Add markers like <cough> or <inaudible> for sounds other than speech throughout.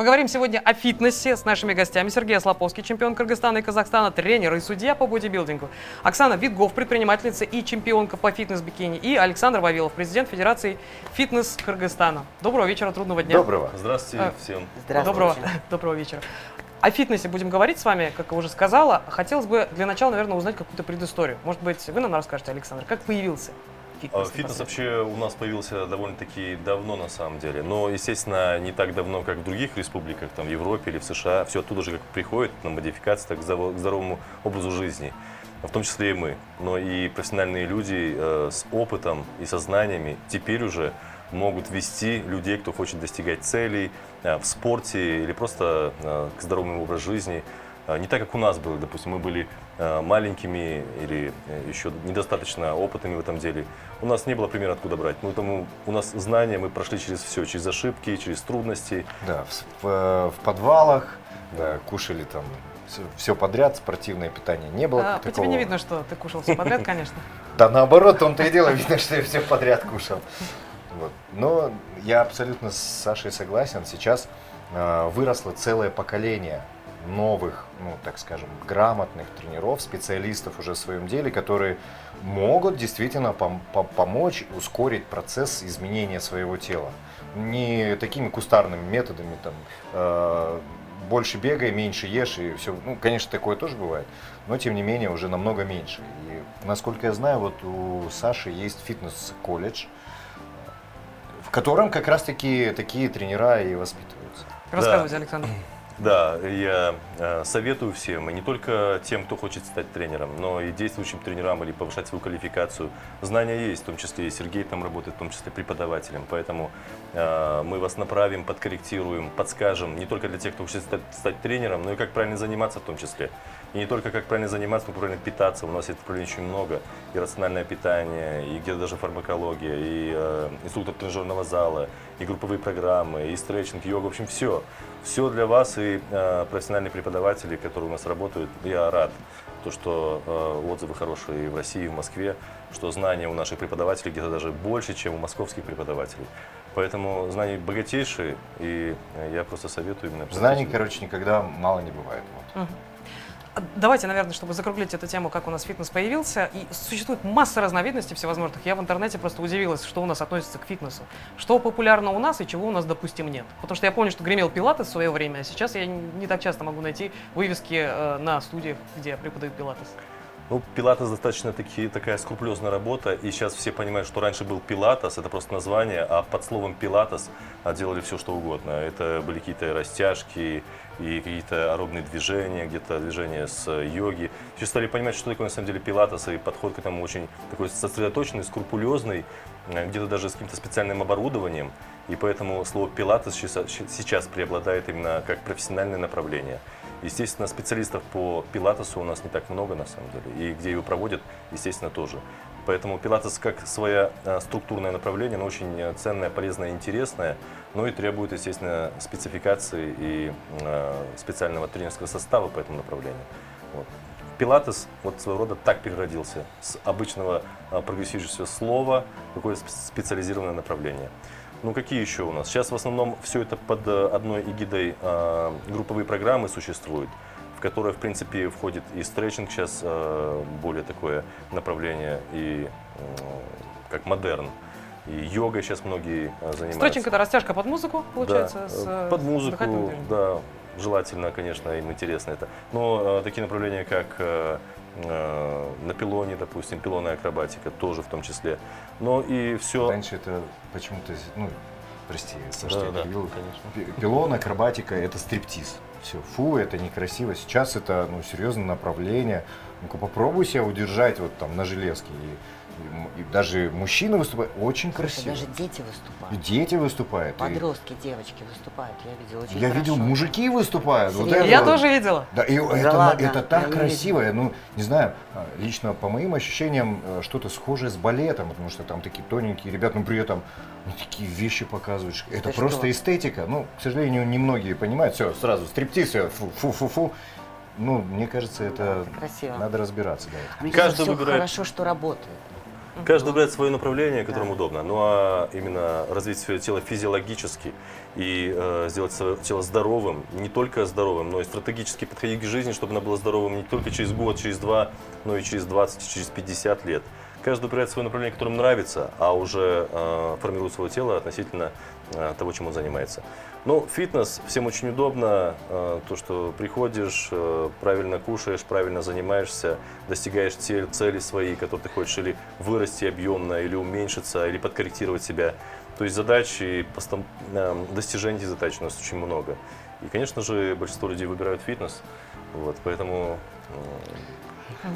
Поговорим сегодня о фитнесе с нашими гостями. Сергей Слоповский, чемпион Кыргызстана и Казахстана, тренер и судья по бодибилдингу. Оксана Витгов, предпринимательница и чемпионка по фитнес-бикини. И Александр Вавилов, президент Федерации фитнес Кыргызстана. Доброго вечера, трудного дня. Доброго. Здравствуйте А, всем. Доброго, <laughs> доброго вечера. О фитнесе будем говорить с вами, как я уже сказала. Хотелось бы для начала, наверное, узнать какую-то предысторию. Может быть, вы нам расскажете, Александр, как появился фитнес? А, Фитнес вообще у нас появился довольно-таки давно на самом деле. Но, естественно, не так давно, как в других республиках, там, в Европе или в США. Все оттуда же как приходит на модификации, так, к здоровому образу жизни. В том числе и мы. Но и профессиональные люди э, с опытом и со знаниями теперь уже могут вести людей, кто хочет достигать целей э, в спорте или просто э, к здоровому образу жизни. Э, Не так, как у нас было, допустим, мы были маленькими или э, еще недостаточно опытными в этом деле. У нас не было примера, откуда брать. Поэтому у нас знания, мы прошли через все, через ошибки, через трудности. Да, в, с- в- подвалах, да, кушали там все, подряд, спортивное питание не было. А, как по тебе такого. не видно, что ты кушал все подряд, конечно. <laughs> Да наоборот, том-то и дело, видно, что я все подряд кушал. Вот. Но я абсолютно с Сашей согласен. Сейчас э, выросло целое поколение новых, ну, так скажем, грамотных тренеров, специалистов уже в своем деле, которые могут действительно пом- пом- помочь ускорить процесс изменения своего тела. Не такими кустарными методами, там, э, больше бегай, меньше ешь, и все. Ну, конечно, такое тоже бывает, но тем не менее уже намного меньше. И насколько я знаю, вот у Саши есть фитнес-колледж, в котором как раз-таки такие тренера и воспитываются. Рассказывайте, Александр. Да, я э, советую всем, и не только тем, кто хочет стать тренером, но и действующим тренерам или повышать свою квалификацию. Знания есть, в том числе и Сергей там работает, в том числе преподавателем. Поэтому э, мы вас направим, подкорректируем, подскажем, не только для тех, кто хочет стать, стать тренером, но и как правильно заниматься в том числе. И не только как правильно заниматься, но правильно питаться. У нас есть направлений очень много. И рациональное питание, и где-то даже фармакология, и э, инструктор тренажерного зала, и групповые программы, и стретчинг, йога, в общем, все. Все для вас и э, профессиональные преподаватели, которые у нас работают. Я рад, то, что э, отзывы хорошие и в России, и в Москве, что знания у наших преподавателей где-то даже больше, чем у московских преподавателей. Поэтому знания богатейшие, и э, я просто советую именно... Знаний, короче, никогда мало не бывает. Вот. А Давайте, наверное, чтобы закруглить эту тему, как у нас фитнес появился. И существует масса разновидностей всевозможных. Я в интернете просто удивилась, что у нас относится к фитнесу. Что популярно у нас и чего у нас, допустим, нет. Потому что я помню, что гремел пилатес в свое время, а сейчас я не так часто могу найти вывески э, на студиях, где преподают пилатес. Ну, пилатес достаточно таки, такая скрупулезная работа, и сейчас все понимают, что раньше был пилатес, это просто название, а под словом пилатес а, делали все, что угодно. Это были какие-то растяжки и какие-то аэробные движения, где-то движения с йоги. Все стали понимать, что такое на самом деле пилатес, и подход к этому очень такой сосредоточенный, скрупулезный, э, где-то даже с каким-то специальным оборудованием. И поэтому слово пилатес щас- сейчас преобладает именно как профессиональное направление. Естественно, специалистов по пилатесу у нас не так много на самом деле, и где его проводят, естественно, тоже. Поэтому пилатес как свое структурное направление, но очень э, ценное, полезное, интересное, но и требует, естественно, спецификации и э, специального тренерского состава по этому направлению. Вот. Пилатес вот своего рода так переродился с обычного э, прогрессирующего слова какое-то спе- специализированное направление. Ну какие еще у нас? Сейчас в основном все это под э, одной эгидой э, групповые программы существуют, в которые, в принципе, входит и стретчинг сейчас э, более такое направление, и как модерн. И йога сейчас многие э, занимаются. Стретчинг это растяжка под музыку, получается, Да, с, э, под музыку, да, желательно, конечно, им интересно это. Но такие направления, как на пилоне, допустим, пилонная акробатика тоже в том числе. Но и все. Раньше это почему-то, ну, прости, Саша, Да, да, перебил. конечно. Пи- Пилон, акробатика – это стриптиз. Все, фу, это некрасиво. Сейчас это, ну, серьезное направление. Ну-ка попробуй себя удержать вот там на железке. И, и и даже мужчины выступают очень Слушай, красиво. даже дети И выступают. дети выступают. и Подростки, девочки выступают. Я видела очень я видел, хорошо. мужики выступают. Вот это Я вот. тоже видела. Да, и это, на- ладно, это я так не красиво, я, ну, не знаю, а, лично по моим ощущениям, э, что-то схожее с балетом, потому что там такие тоненькие ребята, но при этом ну, такие вещи показываешь. Это Ты просто что? эстетика. Ну, к сожалению, немногие понимают. Все, сразу стриптиз, все, фу-фу-фу. Ну, мне кажется, это Красиво. надо разбираться, да. Мне Каждый кажется, все выбирает. хорошо, что работает. Каждый выбирает свое направление, которым Да. удобно. Ну а именно развить свое тело физиологически и э, сделать свое тело здоровым, не только здоровым, но и стратегически подходить к жизни, чтобы оно было здоровым не только через год, через два, но и через 20, через 50 лет. Каждый выбирает свое направление, которым нравится, а уже э, формирует свое тело относительно э, того, чем он занимается. Ну, фитнес всем очень удобно, э, то, что приходишь, э, правильно кушаешь, правильно занимаешься, достигаешь цель, цели свои, которые ты хочешь или вырасти объемно, или уменьшиться, или подкорректировать себя. То есть задач и постам- э, достижений задач у нас очень много. И, конечно же, большинство людей выбирают фитнес, вот, поэтому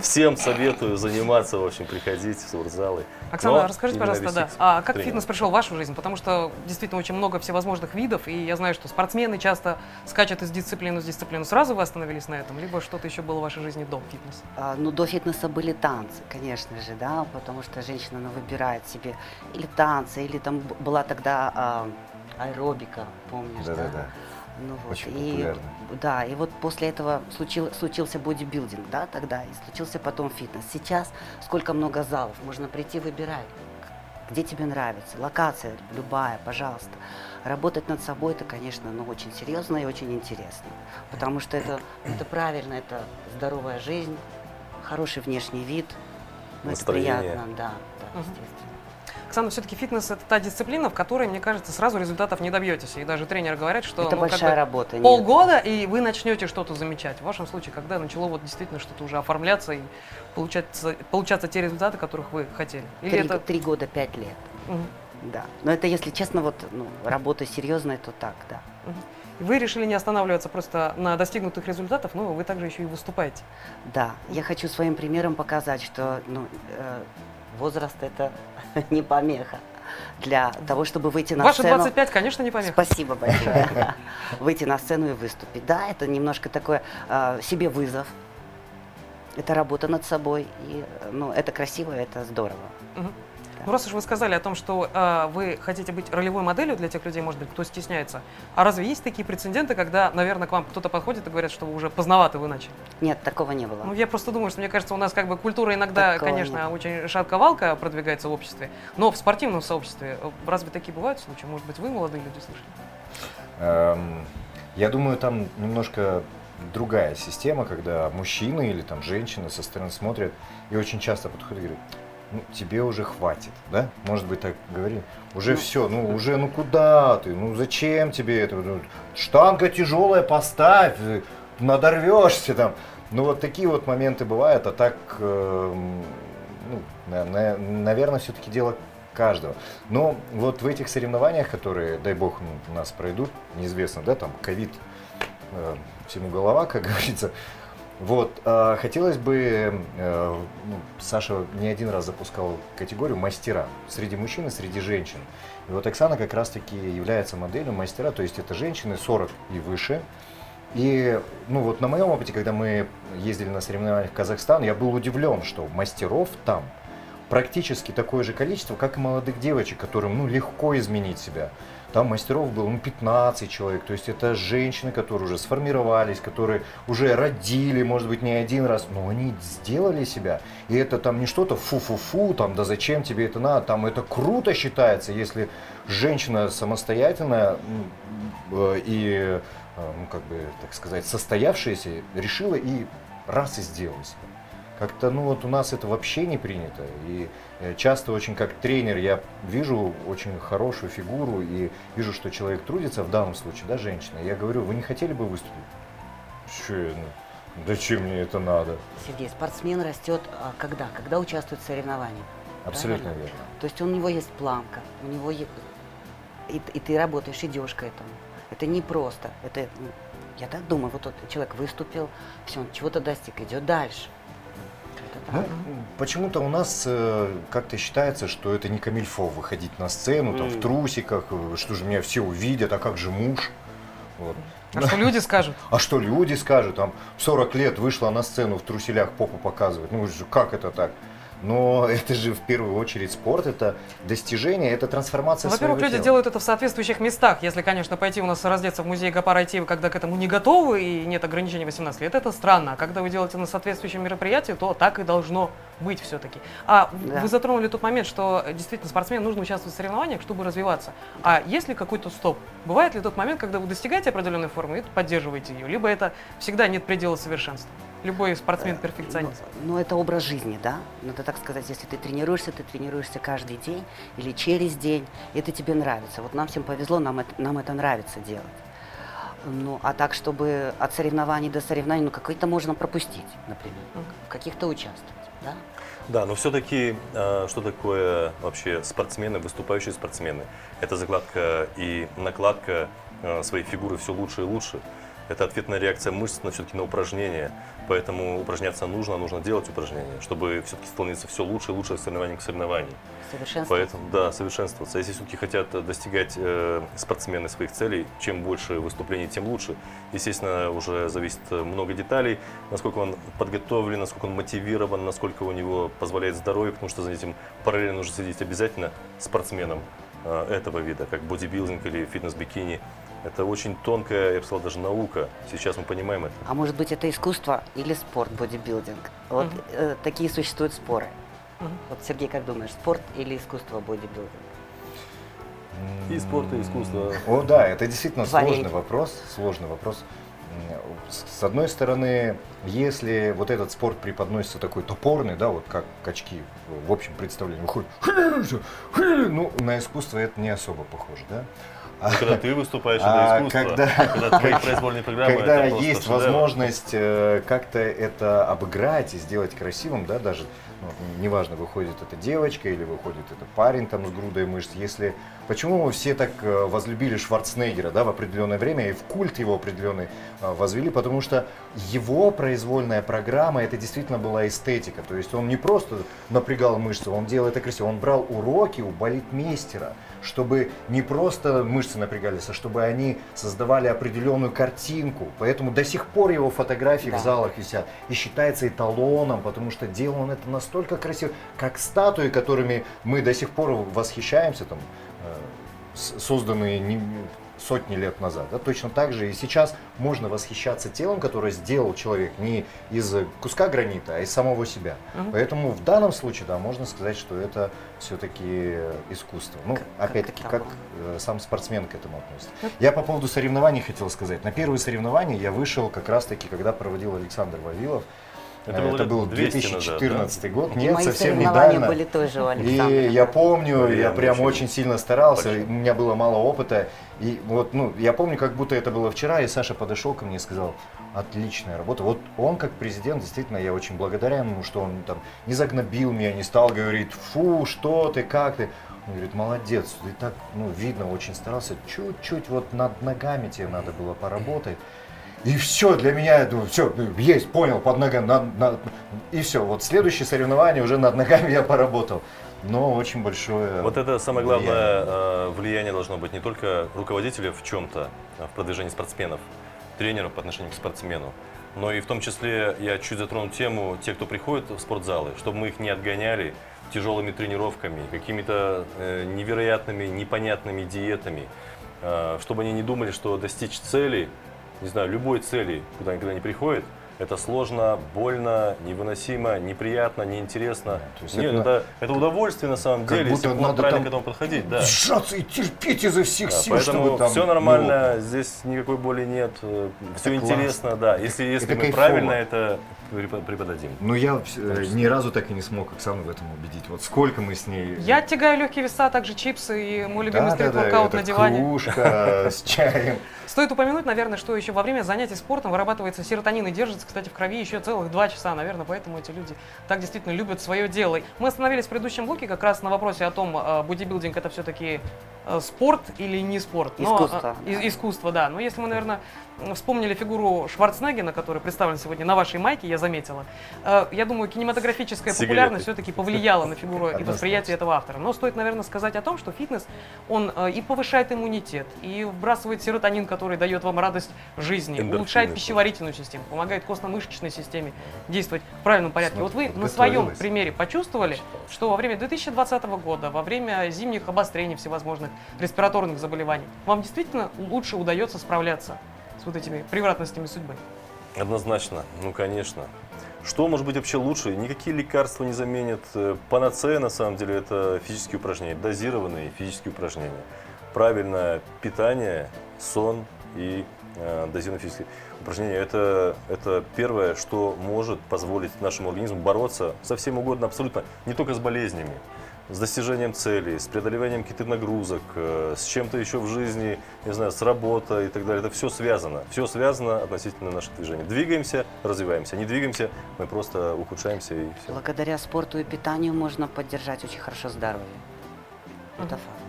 всем советую заниматься, в общем, приходить в спортзалы. Оксана, Но расскажите, пожалуйста, да, а как тренинг. фитнес пришел в вашу жизнь? Потому что действительно очень много всевозможных видов, и я знаю, что спортсмены часто скачут из дисциплины в дисциплину. Сразу вы остановились на этом, либо что-то еще было в вашей жизни до фитнеса? А, Ну, до фитнеса были танцы, конечно же, да, потому что женщина ну, выбирает себе или танцы, или там была тогда а, аэробика, помнишь, да? Да-да-да. Ну вот, Очень и, популярно. Да, и вот после этого случил, случился бодибилдинг, да, тогда, и случился потом фитнес. Сейчас сколько много залов, можно прийти выбирать, где тебе нравится, локация любая, пожалуйста. Работать над собой, это, конечно, ну, очень серьезно и очень интересно, потому что это, это правильно, это здоровая жизнь, хороший внешний вид, ну, это приятно, да, да, Мгм. естественно. Оксана, все-таки фитнес это та дисциплина, в которой, мне кажется, сразу результатов не добьетесь. И даже тренеры говорят, что это ну, как большая бы работа. нет. полгода, и вы начнете что-то замечать. В вашем случае, когда начало вот действительно что-то уже оформляться и получаться, получаться те результаты, которых вы хотели? Или Три, это... три года, пять лет. Мгм. Да. Но это, если честно, вот ну, работа серьезная, то так, да. Вы решили не останавливаться просто на достигнутых результатах, но вы также еще и выступаете. Да, я хочу своим примером показать, что ну, э, возраст это <laughs> не помеха для того, чтобы выйти на Ваши сцену. 25, конечно, не помеха. Спасибо большое. <laughs> Выйти на сцену и выступить. Да, это немножко такой э, себе вызов. Это работа над собой. И ну, это красиво, это здорово. Мгм. Ну, раз уж вы сказали о том, что э, вы хотите быть ролевой моделью для тех людей, может быть, кто стесняется, а разве есть такие прецеденты, когда, наверное, к вам кто-то подходит и говорят, что вы уже поздновато вы начали? Нет, такого не было. Ну, я просто думаю, что, мне кажется, у нас как бы культура иногда, Такого конечно, нет. очень шатковалка продвигается в обществе, но в спортивном сообществе э, разве такие бывают случаи? Может быть, вы, молодые люди, слышали? Эм, Я думаю, там немножко другая система, когда мужчины или там женщины со стороны смотрят и очень часто подходят и говорят, ну, тебе уже хватит, да? Может быть, так говори. Уже Ну. все, ну уже, ну куда ты? Ну зачем тебе это? Ну, штанга тяжелая, поставь, э, надорвешься там. Ну вот такие вот моменты бывают, а так, эм, ну, наверное, все-таки дело каждого. Но вот в этих соревнованиях, которые, дай бог, у нас пройдут, неизвестно, да, там ковид, э, всему голова, как <laughs> говорится. Вот, э, хотелось бы, э, ну, Саша не один раз запускал категорию мастера среди мужчин и среди женщин. И вот Оксана как раз-таки является моделью мастера, то есть это женщины 40 и выше. И, ну вот на моем опыте, когда мы ездили на соревнования в Казахстан, я был удивлен, что мастеров там практически такое же количество, как и молодых девочек, которым ну, легко изменить себя. Там мастеров было ну, 15 человек, то есть это женщины, которые уже сформировались, которые уже родили, может быть, не один раз, но они сделали себя. И это там не что-то фу-фу-фу, там, да зачем тебе это надо, там это круто считается, если женщина самостоятельная э, и, э, ну, как бы, так сказать, состоявшаяся, решила и раз и сделала себя. Как-то, ну вот у нас это вообще не принято. И э, часто очень как тренер я вижу очень хорошую фигуру и вижу, что человек трудится, в данном случае, да, женщина. Я говорю, вы не хотели бы выступить? Че, ну, зачем мне это надо? Сергей, спортсмен растет а, когда? Когда участвует в соревнованиях. Абсолютно Правильно? верно. То есть у него есть планка, у него и, и ты работаешь, идешь к этому. Это не просто. Это, ну, я так думаю, вот тот человек выступил, все, он чего-то достиг, идет дальше. Ну, почему-то у нас э, как-то считается, что это не камильфо выходить на сцену, там, в трусиках, э, что же меня все увидят, а как же муж? Вот. А что люди скажут? <laughs> А что люди скажут, там, в 40 лет вышла на сцену в труселях попу показывать, ну же, как это так? Но это же в первую очередь спорт, это достижение, это трансформация Ну, Во-первых, люди тела. делают это в соответствующих местах. Если, конечно, пойти у нас раздеться в музей Гапара идти, когда к этому не готовы и нет ограничений 18 лет, это странно. А когда вы делаете на соответствующем мероприятии, то так и должно быть все-таки. А Да. вы затронули тот момент, что действительно спортсмену нужно участвовать в соревнованиях, чтобы развиваться. А есть ли какой-то стоп? Бывает ли тот момент, когда вы достигаете определенной формы и поддерживаете ее? Либо это всегда нет предела совершенства? Любой спортсмен перфекционист. Ну, ну, это образ жизни, да? Надо так сказать, если ты тренируешься, ты тренируешься каждый день или через день, и это тебе нравится. Вот нам всем повезло, нам это, нам это нравится делать. Ну, а так, чтобы от соревнований до соревнований, ну, какой-то можно пропустить, например, в каких-то участвовать, да? Да, но все-таки, что такое вообще спортсмены, выступающие спортсмены? Это закладка и накладка э, своей фигуры все лучше и лучше. Это ответная реакция мышц на все-таки на упражнения. Поэтому упражняться нужно, нужно делать упражнения, чтобы все-таки становиться все лучше и лучше соревнований к соревнованию. Совершенство. Поэтому, да, совершенствоваться. Если все-таки хотят э, достигать э, спортсмены своих целей, чем больше выступлений, тем лучше. Естественно, уже зависит э, много деталей, насколько он подготовлен, насколько он мотивирован, насколько у него позволяет здоровье, потому что за этим параллельно нужно следить обязательно спортсменом э, этого вида, как бодибилдинг или фитнес-бикини. Это очень тонкая, я бы сказал, даже наука. Сейчас мы понимаем это. А может быть, это искусство или спорт, бодибилдинг? Вот Мгм. э, такие существуют споры. Мгм. Вот, Сергей, как думаешь, спорт или искусство бодибилдинг? И спорт, и искусство. О, да, это действительно Варить. сложный вопрос, сложный вопрос. С одной стороны, если вот этот спорт преподносится такой топорный, да, вот как качки в общем представлении выходят, ну, на искусство это не особо похоже, да. А когда ты выступаешь, <laughs> А это искусство. когда- <laughs> Когда твои произвольные программы, когда есть возможность э, как-то это обыграть и сделать красивым, да, даже ну, неважно, выходит эта девочка или выходит это парень там с грудой мышц, если почему мы все так э, возлюбили Шварценеггера, да, в определенное время и в культ его определенный э, возвели, потому что его произвольная программа это действительно была эстетика, то есть он не просто напрягал мышцы, он делал это красиво, он брал уроки у балетмейстера, чтобы не просто мышцы напрягались, а чтобы они создавали определенную картинку. Поэтому до сих пор его фотографии Да. в залах висят и считается эталоном, потому что делал он это настолько красиво, как статуи, которыми мы до сих пор восхищаемся, там, э, созданные не- сотни лет назад. Да? Точно так же и сейчас можно восхищаться телом, которое сделал человек не из куска гранита, а из самого себя. Мгм. Поэтому в данном случае, да, можно сказать, что это все-таки искусство. Ну, опять-таки, как э, сам спортсмен к этому относится. Я по поводу соревнований хотел сказать. На первые соревнования я вышел как раз-таки, когда проводил Александр Вавилов. Это Э, было это был 200 назад, 2014 год, нет, мои совсем недавно. были тоже у И я помню, Блин, я прям очень очень сильно старался, большой. у меня было мало опыта. И вот, ну, я помню, как будто это было вчера, и Саша подошел ко мне и сказал, отличная работа. Вот он как президент, действительно, я очень благодарен ему, что он там не загнобил меня, не стал говорить, фу, что ты, как ты. Он говорит, молодец, ты так, ну, видно, очень старался, чуть-чуть вот над ногами тебе надо было поработать. И все, для меня, я думаю, все, есть, понял, под ногами, над- над- и все. Вот следующее соревнование уже над ногами я поработал. Но очень большое Вот это самое влияние. главное э, влияние должно быть не только руководителя в чем-то, в продвижении спортсменов, тренеров по отношению к спортсмену, но и в том числе я чуть затрону тему те, кто приходит в спортзалы, чтобы мы их не отгоняли тяжелыми тренировками, какими-то э, невероятными, непонятными диетами, э, чтобы они не думали, что достичь цели, не знаю, любой цели, куда они когда они приходят, это сложно, больно, невыносимо, неприятно, неинтересно. есть Нет, это это, это, удовольствие на самом деле, если надо правильно там к этому подходить. Да. сжаться и терпеть изо всех Да, сил, поэтому чтобы там... все нормально, здесь никакой боли нет, все классно. интересно, да. Если, если это мы кайфово. правильно это преподадим. Ну, ну я э, ни разу так и не смог Оксану в этом убедить. Вот сколько мы с ней... Я тягаю легкие веса, а также чипсы и мой любимый да, да, да, стрит-воркаут это на диване. кружка <laughs> с чаем. Стоит упомянуть, наверное, что еще во время занятий спортом вырабатывается серотонин и держится, кстати, в крови еще целых два часа, наверное, поэтому эти люди так действительно любят свое дело. Мы остановились в предыдущем блоке как раз на вопросе о том, э, бодибилдинг это все-таки э, спорт или не спорт. Но, Искусство, да. искусство, да. Но если мы, наверное, вспомнили фигуру Шварценеггена, который представлен сегодня на вашей майке, я заметила, э, я думаю, кинематографическая Сигареты. популярность все-таки повлияла на фигуру и восприятие этого автора. Но стоит, наверное, сказать о том, что фитнес, он э, и повышает иммунитет, и вбрасывает серотонин, который дает вам радость жизни, Эндорфины улучшает пищеварительную систему, помогает костно-мышечной системе действовать в правильном порядке. Вот вы Смотри, на своем примере почувствовали, что во время 2020 года, во время зимних обострений всевозможных респираторных заболеваний, вам действительно лучше удается справляться с вот этими превратностями судьбы? Однозначно, ну конечно. Что может быть вообще лучше? Никакие лекарства не заменят. Э, Панацея, на самом деле, это физические упражнения, дозированные физические упражнения. Правильное питание, сон и э, дозированные физические упражнения. Это, это первое, что может позволить нашему организму бороться со всем угодно абсолютно, не только с болезнями, с достижением целей, с преодолеванием каких-то нагрузок, э, с чем-то еще в жизни, не знаю, с работой и так далее. Это все связано. Все связано относительно наших движений. Двигаемся, развиваемся. Не двигаемся, мы просто ухудшаемся и все. Благодаря спорту и питанию можно поддержать очень хорошо здоровье. Это факт.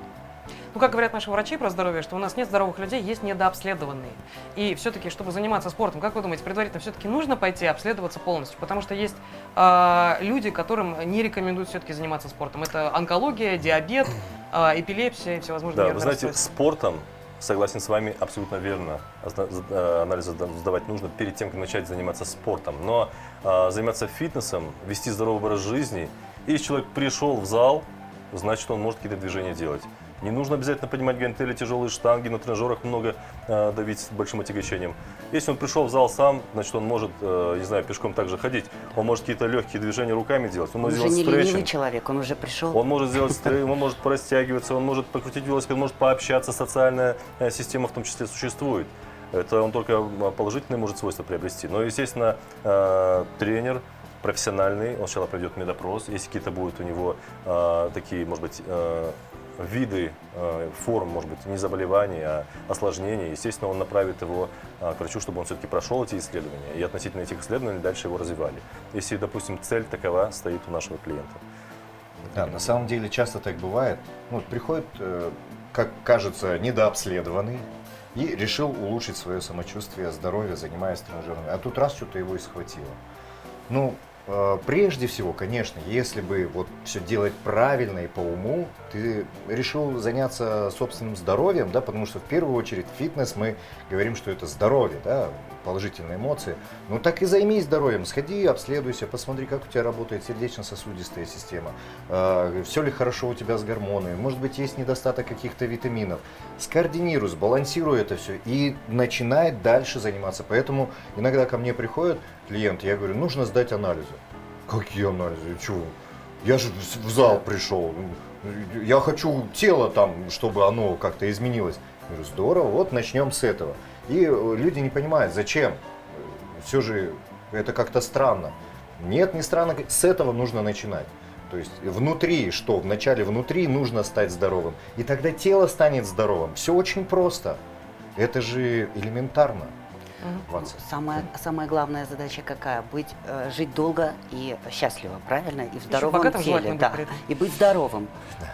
Ну, как говорят наши врачи про здоровье, что у нас нет здоровых людей, есть недообследованные. И все-таки, чтобы заниматься спортом, как вы думаете, предварительно все-таки нужно пойти обследоваться полностью? Потому что есть а, люди, которым не рекомендуют все-таки заниматься спортом. Это онкология, диабет, а, эпилепсия и всевозможные Да, вы знаете, спортом, согласен с вами, абсолютно верно. Э, Анализы сда- сдавать нужно перед тем, как начать заниматься спортом. Но а, заниматься фитнесом, вести здоровый образ жизни, и если человек пришел в зал, значит, он может какие-то движения делать. Не нужно обязательно поднимать гантели, тяжелые штанги, на тренажерах много э, давить с большим отягощением. Если он пришел в зал сам, значит, он может, э, не знаю, пешком также ходить, он может какие-то легкие движения руками делать, он Он может уже не ленивый стретчинг. человек, он уже пришел. Он может сделать стрейн, он может порастягиваться, он может покрутить велосипед, он может пообщаться, социальная э, система в том числе существует. Это он только м, положительные может свойства приобрести. Но, естественно, э, тренер профессиональный, он сначала пройдет медопрос, если какие-то будут у него э, такие, может быть, э, виды э, форм, может быть, не заболеваний, а осложнений, естественно, он направит его э, к врачу, чтобы он все-таки прошел эти исследования, и относительно этих исследований дальше его развивали. Если, допустим, цель такова стоит у нашего клиента. Да, на самом деле часто так бывает. Ну, приходит, э, как кажется, недообследованный и решил улучшить свое самочувствие, здоровье, занимаясь тренажерами. А тут раз что-то его и схватило. Ну, прежде всего, конечно, если бы вот все делать правильно и по уму, ты решил заняться собственным здоровьем, да, потому что в первую очередь фитнес мы говорим, что это здоровье, да, положительные эмоции. Ну так и займись здоровьем, сходи, обследуйся, посмотри, как у тебя работает сердечно-сосудистая система, все ли хорошо у тебя с гормонами, может быть есть недостаток каких-то витаминов. Скоординируй, сбалансируй это все и начинай дальше заниматься. Поэтому иногда ко мне приходят клиенты, я говорю, нужно сдать анализы. Какие анализы? Чего? Я же в зал пришел. Я хочу тело там, чтобы оно как-то изменилось. Я говорю, здорово, вот начнем с этого. И э, люди не понимают, зачем. Все же это как-то странно. Нет, не странно, с этого нужно начинать. То есть внутри, что вначале внутри нужно стать здоровым. И тогда тело станет здоровым. Все очень просто. Это же элементарно. Мгм. Ватсон. Самая, самая главная задача какая? Быть, э, жить долго и счастливо, правильно? И в здоровом теле, быть да. И быть здоровым.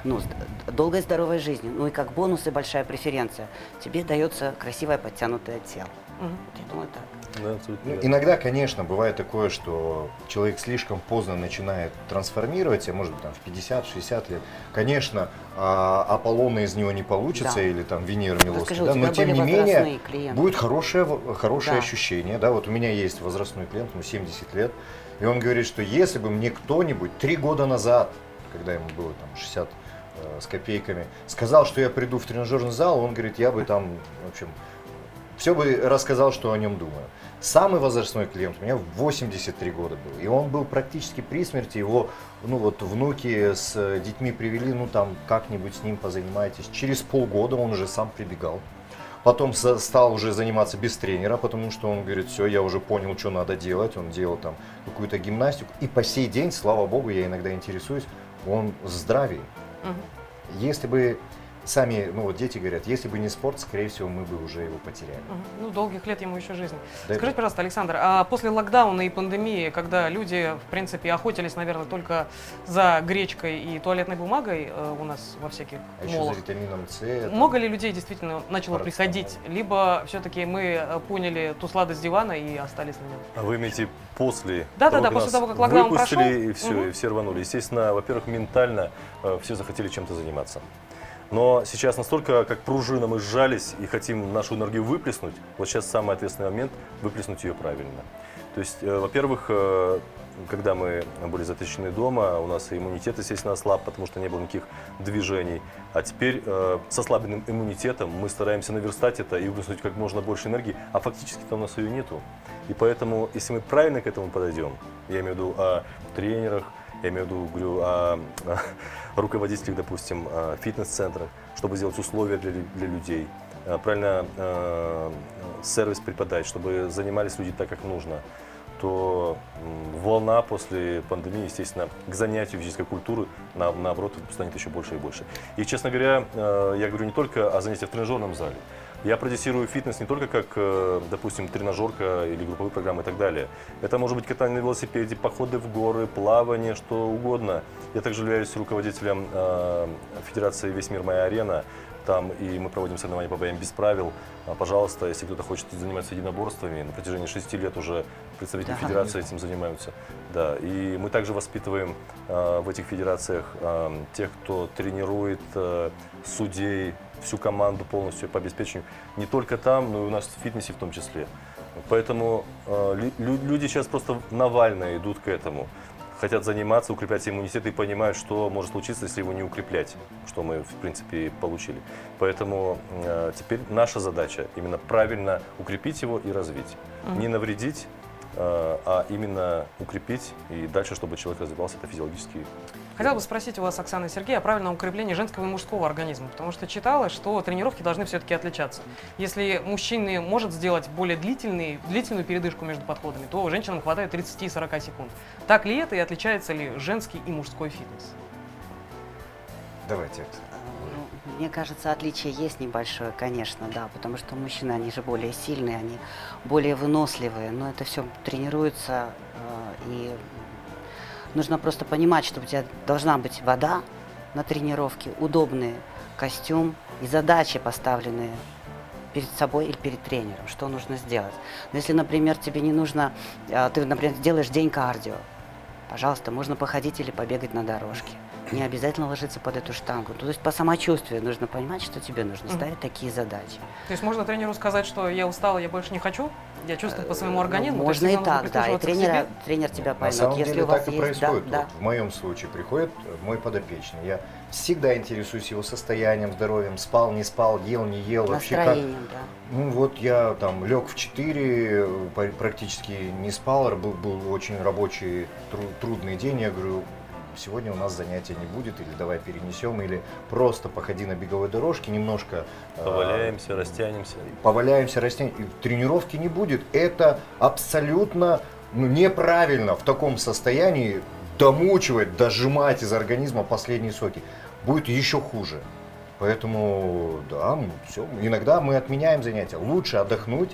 Ну, с- долгой здоровой жизнью. Ну и как бонус и большая преференция. Тебе дается красивое подтянутое тело. Мгм. Вот Я думаю так. Да, абсолютно Ну, иногда, конечно, бывает такое, что человек слишком поздно начинает трансформироваться, может быть, там, в 50-60 лет. Конечно, а, Аполлона из него не получится, Да. или там Венера у да, но тем не менее клиенты? будет хорошее, хорошее Да. ощущение. Да, вот у меня есть возрастной клиент, ему 70 лет, и он говорит, что если бы мне кто-нибудь три года назад, когда ему было там 60 э, с копейками, сказал, что я приду в тренажерный зал, он говорит, я бы там, в общем, все бы рассказал, что о нем думаю. Самый возрастной клиент у меня в 83 года был. И он был практически при смерти. Его ну, вот, внуки с э, детьми привели, ну там как-нибудь с ним позанимайтесь. Через полгода он уже сам прибегал. Потом стал уже заниматься без тренера, потому что он говорит, все, я уже понял, что надо делать. Он делал там какую-то гимнастику. И по сей день, слава богу, я иногда интересуюсь, он в здравии. Мгм. Если бы сами, ну вот дети говорят, если бы не спорт, скорее всего, мы бы уже его потеряли. Ну, долгих лет ему еще жизни. Дай Скажите, пожалуйста, Александр, а после локдауна и пандемии, когда люди, в принципе, охотились, наверное, только за гречкой и туалетной бумагой э, у нас во всяких А еще молах, за витамином С. там, много ли людей действительно начало приходить, либо все-таки мы э, поняли ту сладость дивана и остались на нем? А вы имеете после Да-да-да, как после нас того, как локдаун выпустили, прошел. и все, Мгм. и все рванули. Естественно, во-первых, ментально э, все захотели чем-то заниматься. Но сейчас настолько, как пружина, мы сжались и хотим нашу энергию выплеснуть. Вот сейчас самый ответственный момент выплеснуть ее правильно. То есть, э, во-первых, э, когда мы были заточены дома, у нас и иммунитет, естественно, ослаб, потому что не было никаких движений. А теперь э, с ослабленным иммунитетом мы стараемся наверстать это и выплеснуть как можно больше энергии, а фактически-то у нас ее нету. И поэтому, если мы правильно к этому подойдем, я имею в виду о тренерах, я имею в виду, говорю, <laughs> о, о руководителях, допустим, о фитнес-центрах, чтобы сделать условия для, для людей, э, правильно э, сервис преподать, чтобы занимались люди так, как нужно, то волна после пандемии, естественно, к занятию физической культуры, на, наоборот, станет еще больше и больше. И, честно говоря, э, я говорю не только о занятиях в тренажерном зале. Я продюсирую фитнес не только как, э, допустим, тренажерка или групповые программы и так далее. Это может быть катание на велосипеде, походы в горы, плавание, что угодно. Я также являюсь руководителем э, Федерации «Весь мир. Моя арена», там и мы проводим соревнования по боям без правил. А, пожалуйста, если кто-то хочет заниматься единоборствами, на протяжении шести лет уже представители да. федерации этим занимаются. Да, и мы также воспитываем э, в этих федерациях э, тех, кто тренирует э, судей, всю команду полностью по обеспечению. Не только там, но и у нас в фитнесе в том числе. Поэтому э, люди сейчас просто навально идут к этому хотят заниматься, укреплять иммунитет и понимают, что может случиться, если его не укреплять, что мы, в принципе, получили. Поэтому э, теперь наша задача именно правильно укрепить его и развить. Mm-hmm. Не навредить, э, а именно укрепить и дальше, чтобы человек развивался это физиологически Хотел бы спросить у вас, Оксана и Сергей, о правильном укреплении женского и мужского организма, потому что читала, что тренировки должны все-таки отличаться. Если мужчина может сделать более длительный, длительную передышку между подходами, то женщинам хватает 30-40 секунд. Так ли это и отличается ли женский и мужской фитнес? Давайте, Оксана. Ну, мне кажется, отличие есть небольшое, конечно, да, потому что мужчины, они же более сильные, они более выносливые, но это все тренируется, э, и Нужно просто понимать, что у тебя должна быть вода на тренировке, удобный костюм и задачи поставленные перед собой или перед тренером, что нужно сделать. Но если, например, тебе не нужно, а, ты, например, делаешь день кардио, пожалуйста, можно походить или побегать на дорожке. Не обязательно ложиться под эту штангу. То есть по самочувствию нужно понимать, что тебе нужно ставить mm-hmm. такие задачи. То есть можно тренеру сказать, что я устала, я больше не хочу? Я чувствую по своему э, организму. Ну, можно и так, да. И тренер, тренер тебя поймет. На самом Если деле у вас так и есть, происходит. Да, вот да. В моем случае приходит мой подопечный. Я всегда интересуюсь его состоянием, здоровьем, спал, не спал, ел, не ел. Вообще как... да. Ну вот я там лег в 4, практически не спал, был, был очень рабочий, трудный день. Я говорю, сегодня у нас занятия не будет, или давай перенесем, или просто походи на беговой дорожке, немножко... А, Поваляемся, э, растянемся. Поваляемся, растянемся. Тренировки не будет. Это абсолютно ну, неправильно в таком состоянии домучивать, дожимать из организма последние соки. Будет еще хуже. Поэтому, да, все. Иногда мы отменяем занятия. Лучше отдохнуть,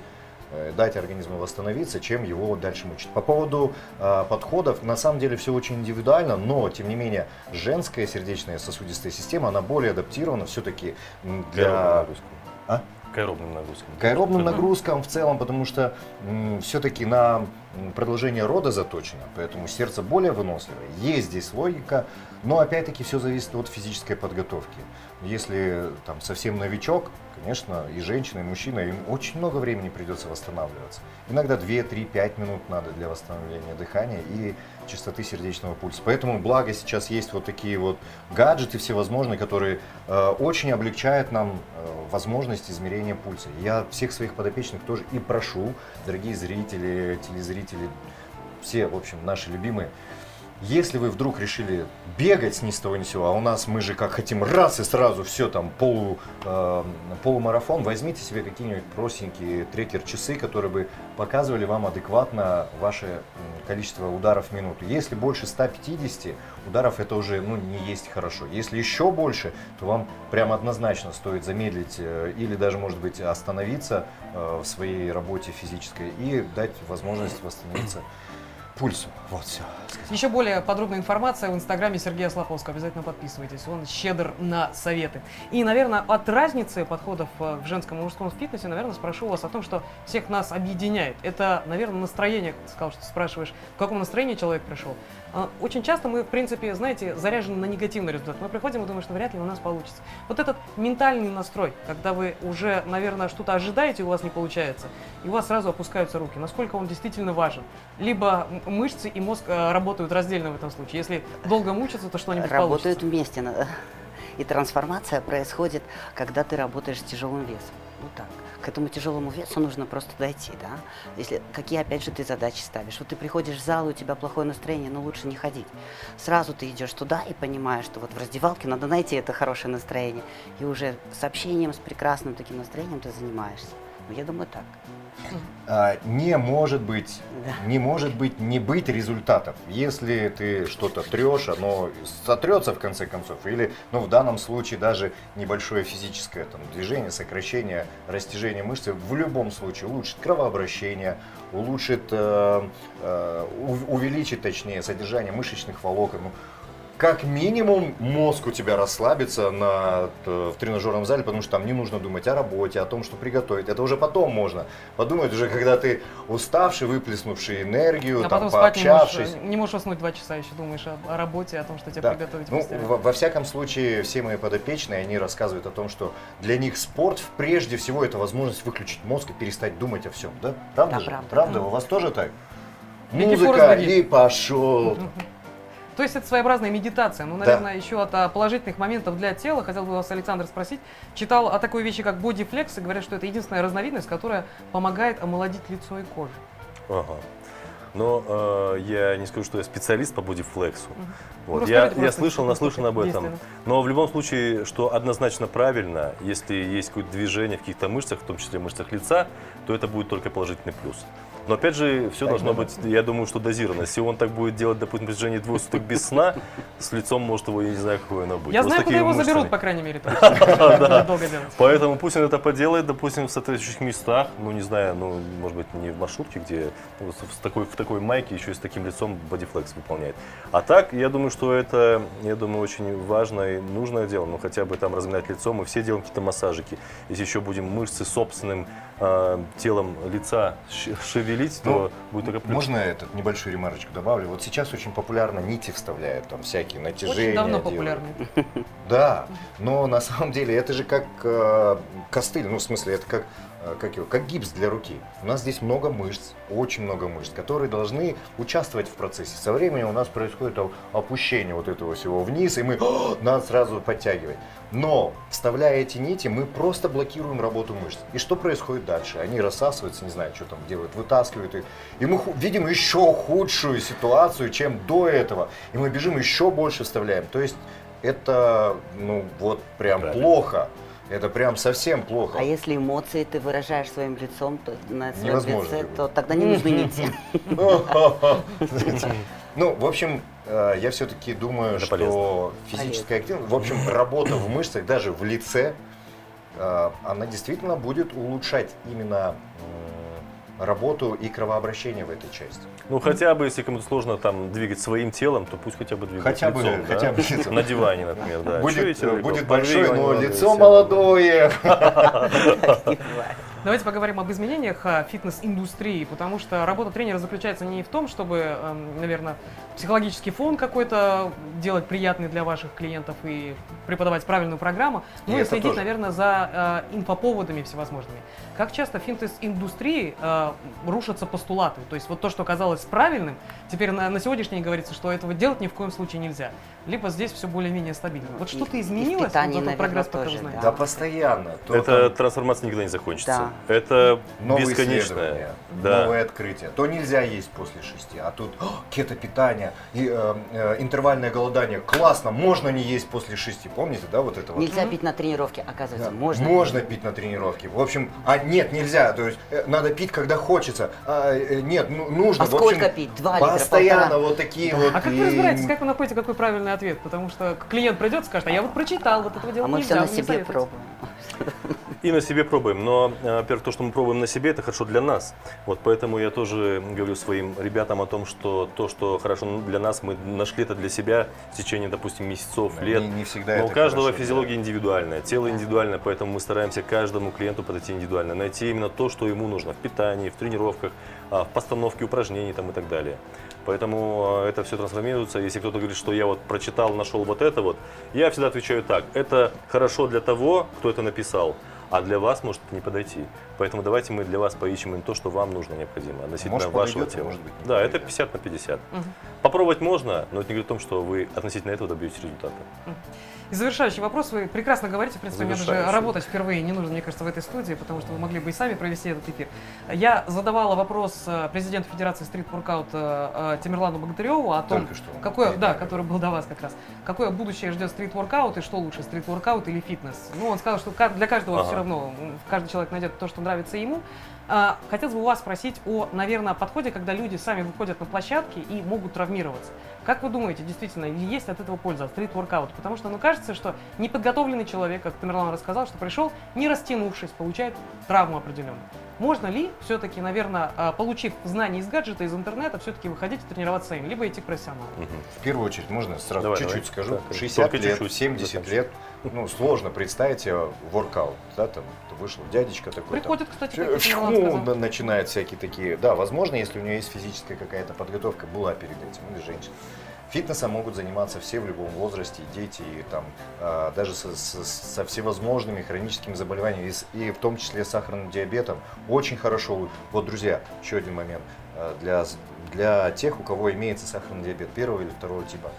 дать организму восстановиться, чем его дальше мучить. По поводу э, подходов, на самом деле все очень индивидуально, но тем не менее женская сердечная сосудистая система, она более адаптирована все-таки для... А? К аэробным нагрузкам. К аэробным нагрузкам в целом, потому что все-таки на продолжение рода заточено, поэтому сердце более выносливое. Есть здесь логика, но опять-таки все зависит от физической подготовки. Если там совсем новичок, конечно, и женщина, и мужчина, им очень много времени придется восстанавливаться. Иногда 2, 3, 5 минут надо для восстановления дыхания и частоты сердечного пульса. Поэтому благо сейчас есть вот такие вот гаджеты всевозможные, которые э, очень облегчают нам э, возможность измерения пульса. Я всех своих подопечных тоже и прошу, дорогие зрители, телезрители, все, в общем, наши любимые, если вы вдруг решили бегать ни с того ни сего, а у нас мы же как хотим раз и сразу все там полу, э, полумарафон, возьмите себе какие-нибудь простенькие трекер-часы, которые бы показывали вам адекватно ваше количество ударов в минуту. Если больше 150 ударов, это уже ну, не есть хорошо. Если еще больше, то вам прям однозначно стоит замедлить э, или даже, может быть, остановиться э, в своей работе физической и дать возможность восстановиться пульсу. Вот все. Еще более подробная информация в инстаграме Сергея Слаповского. Обязательно подписывайтесь. Он щедр на советы. И, наверное, от разницы подходов э, в женском и мужском фитнесе, наверное, спрошу вас о том, что всех нас объединяет. Это, наверное, настроение, сказал, что спрашиваешь, в каком настроении человек пришел. А, Очень часто мы, в принципе, знаете, заряжены на негативный результат. Мы приходим и думаем, что вряд ли у нас получится. Вот этот ментальный настрой, когда вы уже, наверное, что-то ожидаете, у вас не получается, и у вас сразу опускаются руки. Насколько он действительно важен? Либо мышцы и мозг э, работают раздельно в этом случае. Если долго мучиться, то что-нибудь Работают получится. вместе. на- <laughs> И трансформация происходит, когда ты работаешь с тяжелым весом. Вот так. К этому тяжелому весу нужно просто дойти, да. Если какие опять же ты задачи ставишь. Вот ты приходишь в зал, у тебя плохое настроение, но лучше не ходить. Сразу ты идешь туда и понимаешь, что вот в раздевалке надо найти это хорошее настроение. И уже с общением, с прекрасным таким настроением ты занимаешься. Ну, я думаю, так. А, не может быть, Да. не может быть не быть результатов. Если ты что-то трешь, оно сотрется в конце концов. Или, ну, в данном случае даже небольшое физическое там, движение, сокращение, растяжение мышцы в любом случае улучшит кровообращение, улучшит, э, э, ув- увеличит, точнее, содержание мышечных волокон. Ну, как минимум мозг у тебя расслабится на, т- в тренажерном зале, потому что там не нужно думать о работе, о том, что приготовить. Это уже потом можно подумать, уже когда ты уставший, выплеснувший энергию, А там, потом спать не можешь, пообщавшись. не можешь уснуть два часа, еще думаешь о, о работе, о том, что тебе Да. приготовить. Ну, во, во всяком случае, все мои подопечные, они рассказывают о том, что для них спорт, прежде всего, это возможность выключить мозг и перестать думать о всем. Да? Правда Да, же? правда. У вас тоже так? Музыка и пошел. <laughs> То есть это своеобразная медитация. Ну, наверное, еще от а, положительных моментов для тела хотел бы вас, Александр, спросить. Читал о такой вещи, как бодифлекс, и говорят, что это единственная разновидность, которая помогает омолодить лицо и кожу. Ага. Но э, я не скажу, что я специалист по бодифлексу. Ну, Вот. расскажите Я, я слышал, наслышан об этом. Но в любом случае, что однозначно правильно, если есть какое-то движение в каких-то мышцах, в том числе мышцах лица, то это будет только положительный плюс. Но опять же, все должно быть, я думаю, что дозировано. Если он так будет делать, допустим, в течение двух суток без сна, с лицом, может, его, я не знаю, какое оно будет. Я Вот знаю, куда его мышцами. заберут, по крайней мере. так. <laughs> Поэтому пусть он это поделает, допустим, в соответствующих местах, ну, не знаю, ну, может быть, не в маршрутке, где ну, с такой, в такой майке еще и с таким лицом бодифлекс выполняет. А так, я думаю, что это, я думаю, очень важное и нужное дело, ну, хотя бы там разминать лицо, мы все делаем какие-то массажики. Если еще будем мышцы собственным э, телом лица шевелить, то будет плюс. Можно этот небольшую ремарочку добавлю? Вот сейчас очень популярно нити вставляют, там всякие натяжения. Очень давно делают. популярный. Да, но на самом деле это же как э, костыль, ну в смысле это как, как, его, как гипс для руки. У нас здесь много мышц, очень много мышц, которые должны участвовать в процессе. Со временем у нас происходит опущение вот этого всего вниз, и мы <gasps> надо сразу подтягивать. Но вставляя эти нити, мы просто блокируем работу мышц. И что происходит дальше? Они рассасываются, не знаю, что там делают, вытаскивают их. И мы видим еще худшую ситуацию, чем до этого. И мы бежим еще больше вставляем. То есть это, ну, вот прям Правильно. плохо. Это прям совсем плохо. А если эмоции ты выражаешь своим лицом, то на своем лице, то тогда не нужны <laughs> нити. Ну, в общем, э, я все-таки думаю, что физическая активность, в общем, работа в мышцах, даже в лице, э, она действительно будет улучшать именно работу и кровообращение в этой части. Ну, хотя бы, если кому-то сложно там двигать своим телом, то пусть хотя бы двигает Хотя бы- лицом, да? хотя бы лицом. На диване, например, да. Будет, будет большое, но молодое лицо <laughs> молодое. <laughs> Давайте поговорим об изменениях а, фитнес-индустрии, потому что работа тренера заключается не в том, чтобы, эм, наверное, психологический фон какой-то делать приятный для ваших клиентов и преподавать правильную программу, И но и это следить, тоже. наверное, за э, инфоповодами всевозможными. Как часто в фитнес-индустрии э, рушатся постулаты? То есть вот то, что казалось правильным, теперь на, на сегодняшний день говорится, что этого делать ни в коем случае нельзя. Либо здесь все более-менее стабильно. Вот И- что-то и изменилось? питании, вот этот прогресс пока тоже, вы знаете? Да, постоянно. То Это там трансформация никогда не закончится. Да. Это новые исследования, Да. новые открытия. То нельзя есть после шести, а тут «О, кето-питание и э, э, интервальное голодание. Классно, можно не есть после шести. Помните, да, вот это вот? Нельзя пить на тренировке, оказывается, Да, можно. Можно пить на тренировке. В общем, а нет, нельзя. То есть э, надо пить, когда хочется. А, э, нет, ну, нужно. А В общем, сколько пить? Два литра, Постоянно полтора? вот такие вот. А как и- вы разбираетесь, как вы находите какой правильный ответ? Потому что клиент придет и скажет, а я вот прочитал, вот этого А делать мы нельзя, все на себе советуете». пробуем. И на себе пробуем. Но, э, во-первых, то, что мы пробуем на себе, это хорошо для нас. Вот поэтому я тоже говорю своим ребятам о том, что то, что хорошо для нас, мы нашли это для себя в течение, допустим, месяцев, Да, лет. не- не всегда Но это у каждого хорошо, да. физиология индивидуальная, тело индивидуальное, поэтому мы стараемся каждому клиенту подойти индивидуально, найти именно то, что ему нужно в питании, в тренировках, а, в постановке упражнений там, и так далее. Поэтому э, это все трансформируется. Если кто-то говорит, что я вот прочитал, нашел вот это вот, я всегда отвечаю так. Это хорошо для того, кто это написал, а для вас может не подойти. Поэтому давайте мы для вас поищем именно то, что вам нужно, необходимо, относительно Может, вашего подойдет, тела. может быть, да, это подойдет. 50 на 50. Мгм. Попробовать можно, но это не говорит о том, что вы относительно этого добьетесь результата. И завершающий вопрос. Вы прекрасно говорите, в принципе, мне даже работать впервые не нужно, мне кажется, в этой студии, потому что вы могли бы и сами провести этот эфир. Я задавала вопрос э, президенту Федерации стрит-воркаут э, э, Тамерлану Богатыреву о том, Только что. какое, да, который был до вас как раз, какое будущее ждет стрит-воркаут и что лучше, стрит-воркаут или фитнес. Ну, он сказал, что для каждого Ага. все равно, каждый человек найдет то, что нравится ему. А, Хотелось бы у вас спросить о, наверное, подходе, когда люди сами выходят на площадки и могут травмироваться. Как вы думаете, действительно, есть от этого польза, от стрит-воркаута? Потому что, ну, кажется, что неподготовленный человек, как Тамерлан рассказал, что пришел, не растянувшись, получает травму определенную. Можно ли все-таки, наверное, а, получив знания из гаджета, из интернета, все-таки выходить и тренироваться самим, либо идти к профессионалу? В первую очередь, можно сразу чуть-чуть скажу. Так, 60 только лет, чуть-чуть. 70 Закончим. лет. Ну, сложно представить себе воркаут. Да, там вышел дядечка такой. там, Приходит, кстати, Фью, как и Тамерлан фью, сказал. на- начинают всякие такие. Да, возможно, если у нее есть физическая какая-то подготовка, была перед этим, или женщина. Фитнесом могут заниматься все в любом возрасте, и дети, и там, а, даже со, со- со всевозможными хроническими заболеваниями, и, и в том числе с сахарным диабетом. Очень хорошо. Вот, друзья, еще один момент. А, Для, для тех, у кого имеется сахарный диабет первого или второго типа,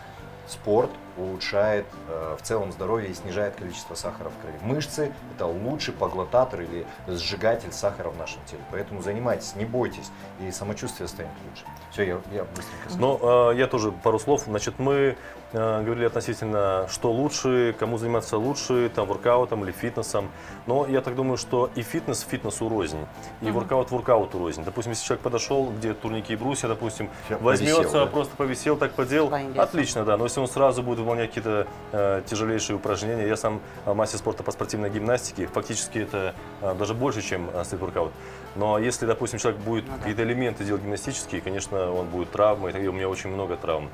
спорт улучшает э, в целом здоровье и снижает количество сахара в крови. Мышцы – это лучший поглотатор или сжигатель сахара в нашем теле. Поэтому занимайтесь, не бойтесь, и самочувствие станет лучше. Все, я, я быстренько скажу. Но э, я тоже пару слов. Значит, мы говорили относительно, что лучше, кому заниматься лучше, там, воркаутом или фитнесом. Но я так думаю, что и фитнес фитнесу рознь, и Мгм. воркаут воркауту рознь. Допустим, если человек подошел, где турники и брусья, допустим, Всё, возьмется, повисел, да? просто повисел, так поделал, весом. отлично, да. Но если он сразу будет выполнять какие-то э, тяжелейшие упражнения, я сам э, мастер спорта по спортивной гимнастике, фактически это э, даже больше, чем э, стрит-воркаут. Но если, допустим, человек будет Ну да. какие-то элементы делать гимнастические, конечно, он будет травмой, и у меня очень много травм.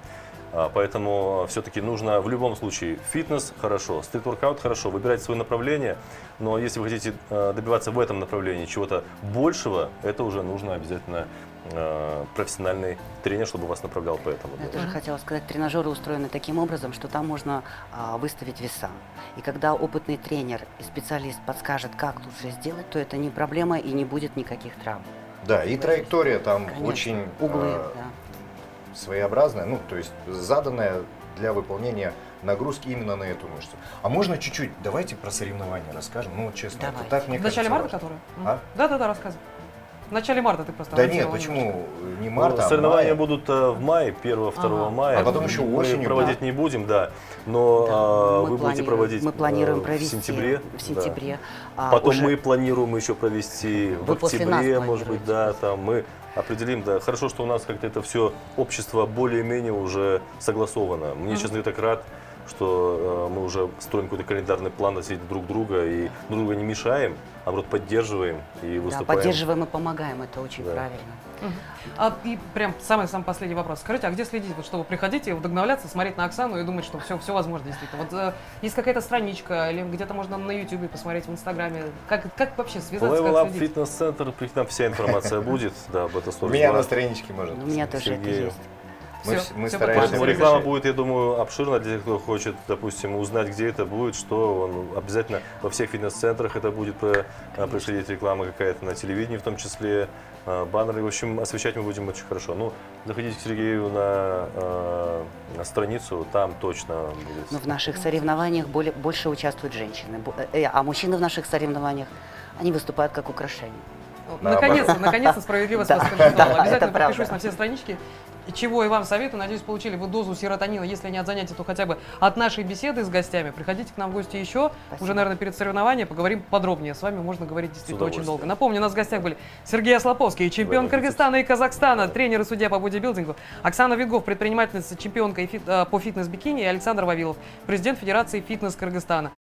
А, Поэтому все-таки нужно в любом случае фитнес хорошо, стрит-воркаут хорошо, выбирать свое направление, но если вы хотите э, добиваться в этом направлении чего-то большего, это уже нужно обязательно э, профессиональный тренер, чтобы вас направлял по этому. Я тоже хотела сказать, тренажеры устроены таким образом, что там можно а, выставить веса. И когда опытный тренер и специалист подскажет, как лучше сделать, то это не проблема и не будет никаких травм. Да, и траектория там Конечно. очень Углы, э, да. Своеобразная, ну, то есть заданная для выполнения нагрузки именно на эту мышцу. А можно чуть-чуть, давайте про соревнования расскажем, ну, честно, это Давайте. так мне В начале кажется марта, важно. который? А? Да, да, да, рассказывай. В начале марта ты просто Да нет, почему не Ну, марта, а Соревнования мая? будут э, в мае, 1-2 Ага. мая. А потом еще Мы осенью, проводить да? не будем, да. Но Да, а, вы будете проводить Мы планируем э, провести в сентябре. В да. сентябре. а, Потом уже- мы планируем еще провести в Вы нас октябре, может быть, да, там мы определим, да. Хорошо, что у нас как-то это все общество более-менее уже согласовано. Мне, Мгм. честно говоря, так рад, что э, мы уже строим какой-то календарный план относительно друг друга и друг друга не мешаем, а наоборот поддерживаем и Да, выступаем. поддерживаем и помогаем, это очень Да. правильно. А, и прям самый-самый последний вопрос. Скажите, а где следить, вот, чтобы приходить и вдохновляться, смотреть на Оксану и думать, что все, все возможно действительно? Вот э, есть какая-то страничка или где-то можно на YouTube посмотреть, в Инстаграме? Как, как вообще связаться, Level как Up? Fitness Center, там вся информация <laughs> будет, да, об этом У меня на страничке можно. У меня тоже это есть. Мы, Всё, вс- мы всё стараемся Поэтому реклама будет, я думаю, обширна для тех, кто хочет, допустим, узнать, где это будет, что он обязательно во всех фитнес-центрах это будет про- а, происходить реклама какая-то на телевидении, в том числе баннеры. В общем, освещать мы будем очень хорошо. Ну, заходите к Сергею на, а, на страницу, там точно будет. Но в наших соревнованиях более, больше участвуют женщины, э, а мужчины в наших соревнованиях, они выступают как украшение. Ну. Наконец-то, наконец-то справедливо <laughs> Да, скомментовала. да, Обязательно подпишусь на все странички. И Чего и вам советую. Надеюсь, получили вы дозу серотонина. Если не от занятий, то хотя бы от нашей беседы с гостями. Приходите к нам в гости еще. Спасибо. Уже, наверное, перед соревнованием поговорим подробнее. С вами можно говорить действительно очень долго. Напомню, у нас в гостях были Сергей Ослоповский, чемпион Кыргызстана и Казахстана, тренер и судья по бодибилдингу, Оксана Вигов, предпринимательница, чемпионка и фит- э, по фитнес-бикини, и Александр Вавилов, президент Федерации фитнес Кыргызстана.